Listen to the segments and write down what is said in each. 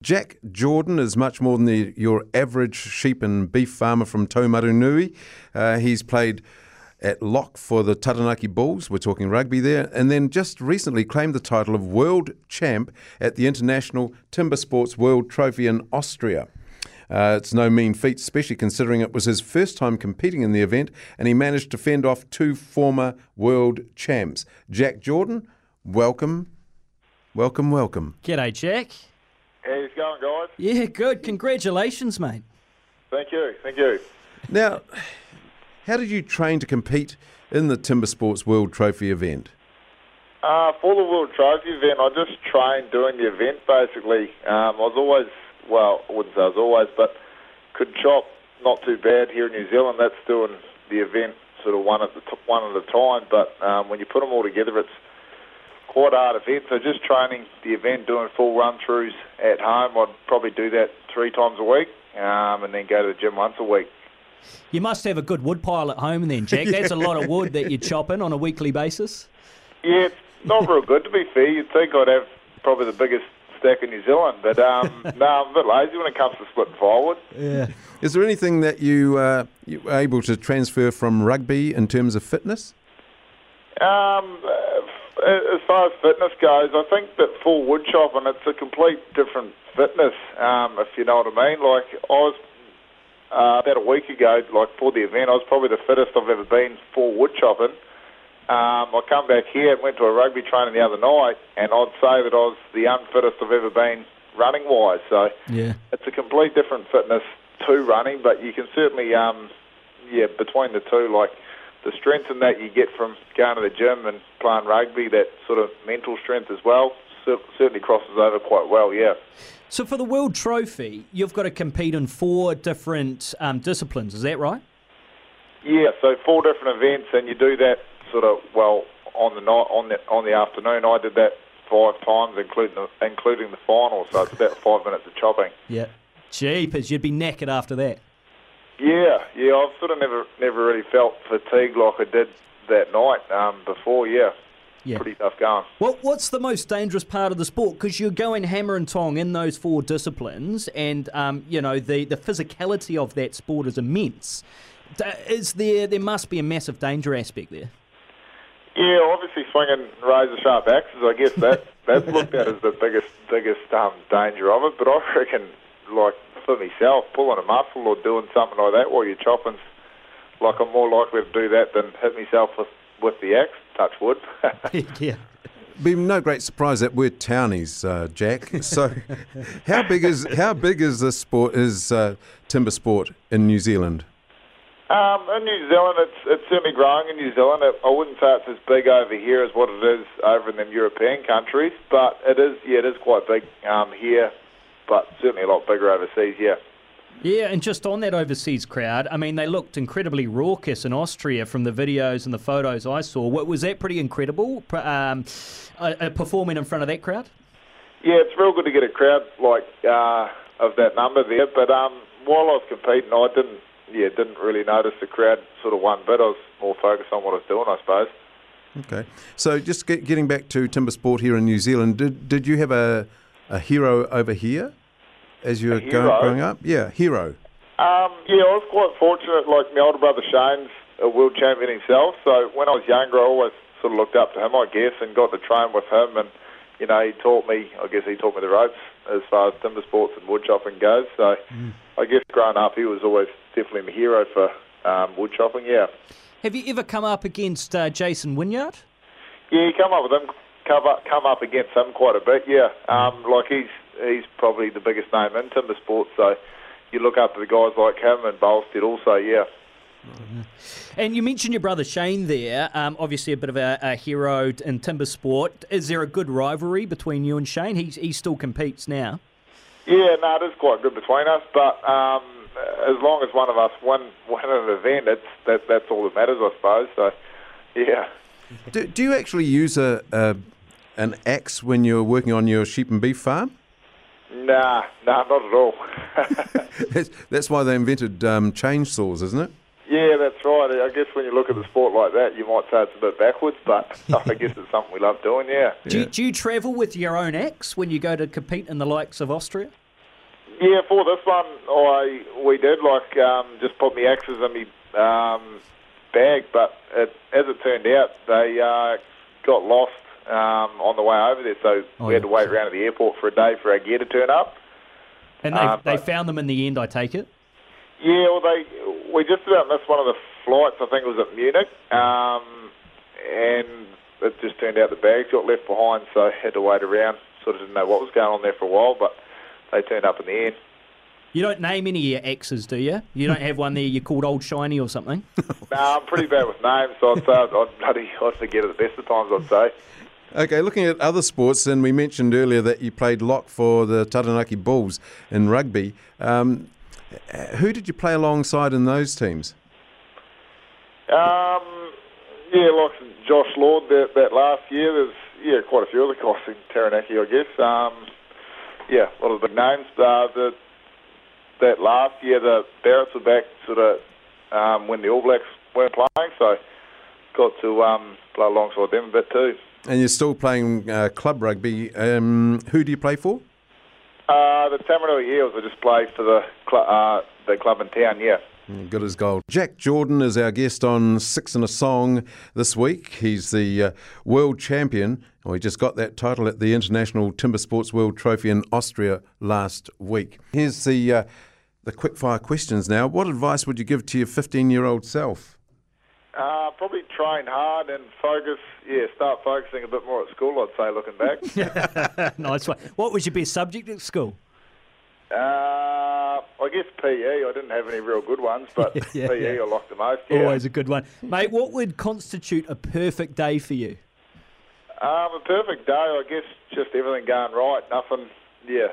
Jack Jordan is much more than the, your average sheep and beef farmer from Taumarunui. Uh, he's played at lock for the Taranaki Bulls, we're talking rugby there, and then just recently claimed the title of World Champ at the International Timber Sports World Trophy in Austria. Uh, it's no mean feat, especially considering it was his first time competing in the event, and he managed to fend off two former world champs. Jack Jordan, welcome, welcome, welcome. G'day, Jack. How's it going, guys? Yeah, good. Congratulations, mate. Thank you, thank you. Now, how did you train to compete in the Timber Sports World Trophy event? Uh, for the World Trophy event, I just trained doing the event basically. Um, I was always, well, I wouldn't say I was always, but could chop not too bad here in New Zealand. That's doing the event sort of one at the t- one at a time. But um, when you put them all together, it's quite a hard event. So just training the event, doing full run throughs at home. I'd probably do that three times a week, um, and then go to the gym once a week. You must have a good wood pile at home then, Jack. That's a lot of wood that you're chopping on a weekly basis. Yeah, it's not real good to be fair. You'd think I'd have probably the biggest stack in New Zealand, but um, no, I'm a bit lazy when it comes to splitting firewood. Yeah. Is there anything that you, uh, you were able to transfer from rugby in terms of fitness? Um, as far as fitness goes, I think that full wood chopping, it's a complete different fitness, um, if you know what I mean. Like, I was, uh, about a week ago, like, for the event, I was probably the fittest I've ever been for wood chopping. Um, I come back here and went to a rugby training the other night, and I'd say that I was the unfittest I've ever been running wise. So Yeah. it's a complete different fitness to running, but you can certainly, um, yeah, between the two, like the strength in that you get from going to the gym and playing rugby, that sort of mental strength as well, certainly crosses over quite well, yeah. So for the World Trophy, you've got to compete in four different um, disciplines. Is that right? Yeah, so four different events, and you do that sort of well on the night on the on the afternoon. I did that five times, including the, including the final. So it's about five minutes of chopping. Yeah. Jeepers, you'd be knackered after that. Yeah, yeah, I've sort of never never really felt fatigue like I did that night um, before. Yeah, Yeah. pretty tough going. What What's the most dangerous part of the sport? Because you're going hammer and tong in those four disciplines, and um, you know the the physicality of that sport is immense. Is there? There must be a massive danger aspect there. Yeah, obviously swinging razor sharp axes. I guess that that's looked at as the biggest biggest um, danger of it. But I reckon, like for myself, pulling a muscle or doing something like that while you're chopping, like I'm more likely to do that than hit myself with with the axe. Touch wood. yeah. Be no great surprise that we're townies, uh, Jack. So, how big is how big is this sport? Is uh, timber sport in New Zealand? Um, in New Zealand, it's it's certainly growing in New Zealand. It, I wouldn't say it's as big over here as what it is over in the European countries, but it is yeah, it is quite big um, here, but certainly a lot bigger overseas. Yeah. Yeah, and just on that overseas crowd, I mean, they looked incredibly raucous in Austria from the videos and the photos I saw. Was that pretty incredible? Um, uh, uh, performing in front of that crowd. Yeah, it's real good to get a crowd like uh, of that number there. But um, while I was competing, I didn't yeah didn't really notice the crowd sort of one bit. I was more focused on what I was doing, I suppose. Okay. So, just get, getting back to timber sport here in New Zealand, did did you have a a hero over here as you were hero? going, growing up? Yeah, hero. Um, yeah, I was quite fortunate. Like my older brother Shane's a world champion himself, so when I was younger, I always sort of looked up to him, I guess, and got to train with him. And you know, he taught me. I guess he taught me the ropes as far as timber sports and wood chopping goes. So, I guess growing up, he was always definitely my hero for um, wood chopping. Yeah, Have you ever come up against uh, Jason Wynyard? yeah, you come up with him, come up, come up against him quite a bit. Yeah, um, like he's he's probably the biggest name in timber sports. So. You look up to the guys like him and Bolstad also, yeah. And you mentioned your brother Shane there, um, obviously a bit of a, a hero in timber sport. Is there a good rivalry between you and Shane? He, he still competes now. Yeah, no, it is quite good between us. But um, as long as one of us win win an event, it's that that's all that matters, I suppose. So, yeah. Do, do you actually use a, a an axe when you're working on your sheep and beef farm? Nah, nah, not at all. That's, that's why they invented um, chainsaws, isn't it? yeah, that's right. I guess when you look at the sport like that, you might say it's a bit backwards, but I guess it's something we love doing. Yeah. Do, you, Yeah. do you travel with your own axe when you go to compete in the likes of Austria? Yeah, for this one, I we did like um, just put me axes in me um, bag, but it, as it turned out, they uh, got lost um, on the way over there, so Oh, we had to yeah. wait around at the airport for a day for our gear to turn up. And they, Uh, they but- found them in the end, I take it. Yeah, well, they we just about missed one of the flights. I think it was at Munich, um, and it just turned out the bags got left behind, so had to wait around. Sort of didn't know what was going on there for a while, but they turned up in the end. You don't name any of your exes, do you? You don't have one there you called Old Shiny or something? No, I'm pretty bad with names, so I'd say I'd, I'd, bloody, I'd forget it the best of times. I'd say. Okay, looking at other sports, and we mentioned earlier that you played lock for the Taranaki Bulls in rugby. Um, who did you play alongside in those teams? Um, yeah, like Josh Lord that, that last year. There's yeah quite a few other guys in Taranaki, I guess. Um, yeah, a lot of big names. Uh, the that last year the Barretts were back sort of um, when the All Blacks weren't playing, so got to um, play alongside them a bit too. And you're still playing uh, club rugby. Um, who do you play for? Uh, the Tamarua Eels. I just played for the cl- uh, the club in town. Yeah. Good as gold. Jack Jordan is our guest on Six and a Song this week. He's the uh, world champion. Well, he just got that title at the International Timber Sports World Trophy in Austria last week. Here's the uh, the quickfire questions now. What advice would you give to your 15 year old self? Uh, probably train hard and focus. Yeah, start focusing a bit more at school. I'd say, looking back. nice one. What was your best subject at school? Uh, I guess PE. I didn't have any real good ones, but Yeah, PE yeah. I liked the most. Yeah. Always a good one. Mate, what would constitute a perfect day for you? Um, a perfect day. I guess just everything going right. Nothing. Yeah.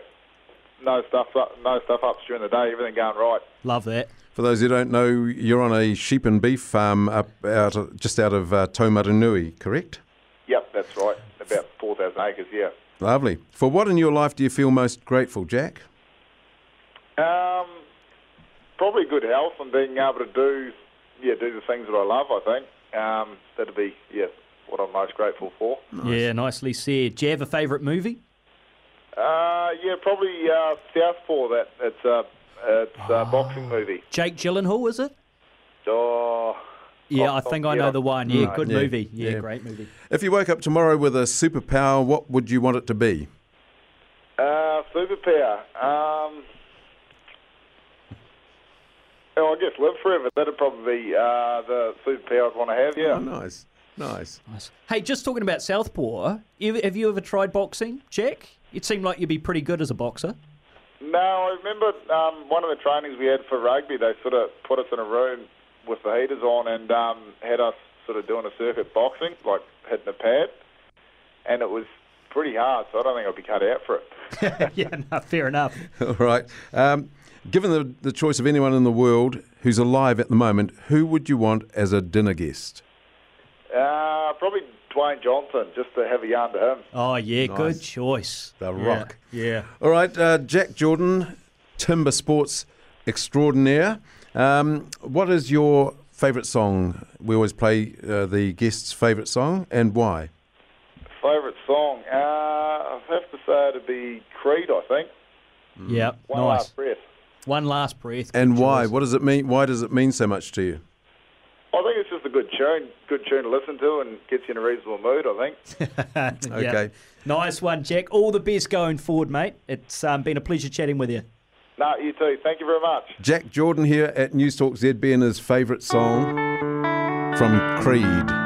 No stuff. Up, no stuff ups during the day. Everything going right. Love that. For those who don't know, you're on a sheep and beef farm up out of, just out of uh, Taumarunui, correct? Yep, that's right. About four thousand acres. Yeah. Lovely. For what in your life do you feel most grateful, Jack? Um, probably good health and being able to do, yeah, do the things that I love. I think um, that'd be yeah what I'm most grateful for. Yeah, nicely said. Do you have a favourite movie? Uh, yeah, probably uh, Southpaw. That it's a it's a boxing movie. Jake Gyllenhaal, is it? Oh, Yeah, Oh, I think oh, I know yeah. the one. Yeah, Right. good Yeah, movie. Yeah, yeah. great movie. If you woke up tomorrow with a superpower, what would you want it to be? uh, superpower. Um, oh, I guess live forever. That'd probably be uh, the superpower I'd want to have. Oh, Yeah. nice. Nice. Nice. Hey, just talking about Southpaw, have you ever tried boxing, Jack? It seemed like you'd be pretty good as a boxer. No, I remember um, one of the trainings we had for rugby. They sort of put us in a room with the heaters on and um, had us sort of doing a circuit boxing, like hitting a pad, and it was pretty hard. So I don't think I'd be cut out for it. yeah, no, fair enough. All right. Um, given the, the choice of anyone in the world who's alive at the moment, who would you want as a dinner guest? Uh, probably Dwayne Johnson, just to have a yarn to him. Oh, yeah, Nice. good choice. The Yeah, Rock. Yeah. All right, uh, Jack Jordan, timber sports extraordinaire. Um, what is your favourite song? We always play uh, the guest's favourite song, and why? Favourite song? Uh, I have to say it'd be Creed. I think. Yeah, One nice. last breath. One last breath. And good why? choice. What does it mean? Why does it mean so much to you? I think it's just a good tune, good tune to listen to, and gets you in a reasonable mood. I think. Yeah. Okay. Nice one, Jack. All the best going forward, mate. It's um, been a pleasure chatting with you. no, you too. Thank you very much. Jack Jordan here at News Talk ZB and his favourite song from Creed.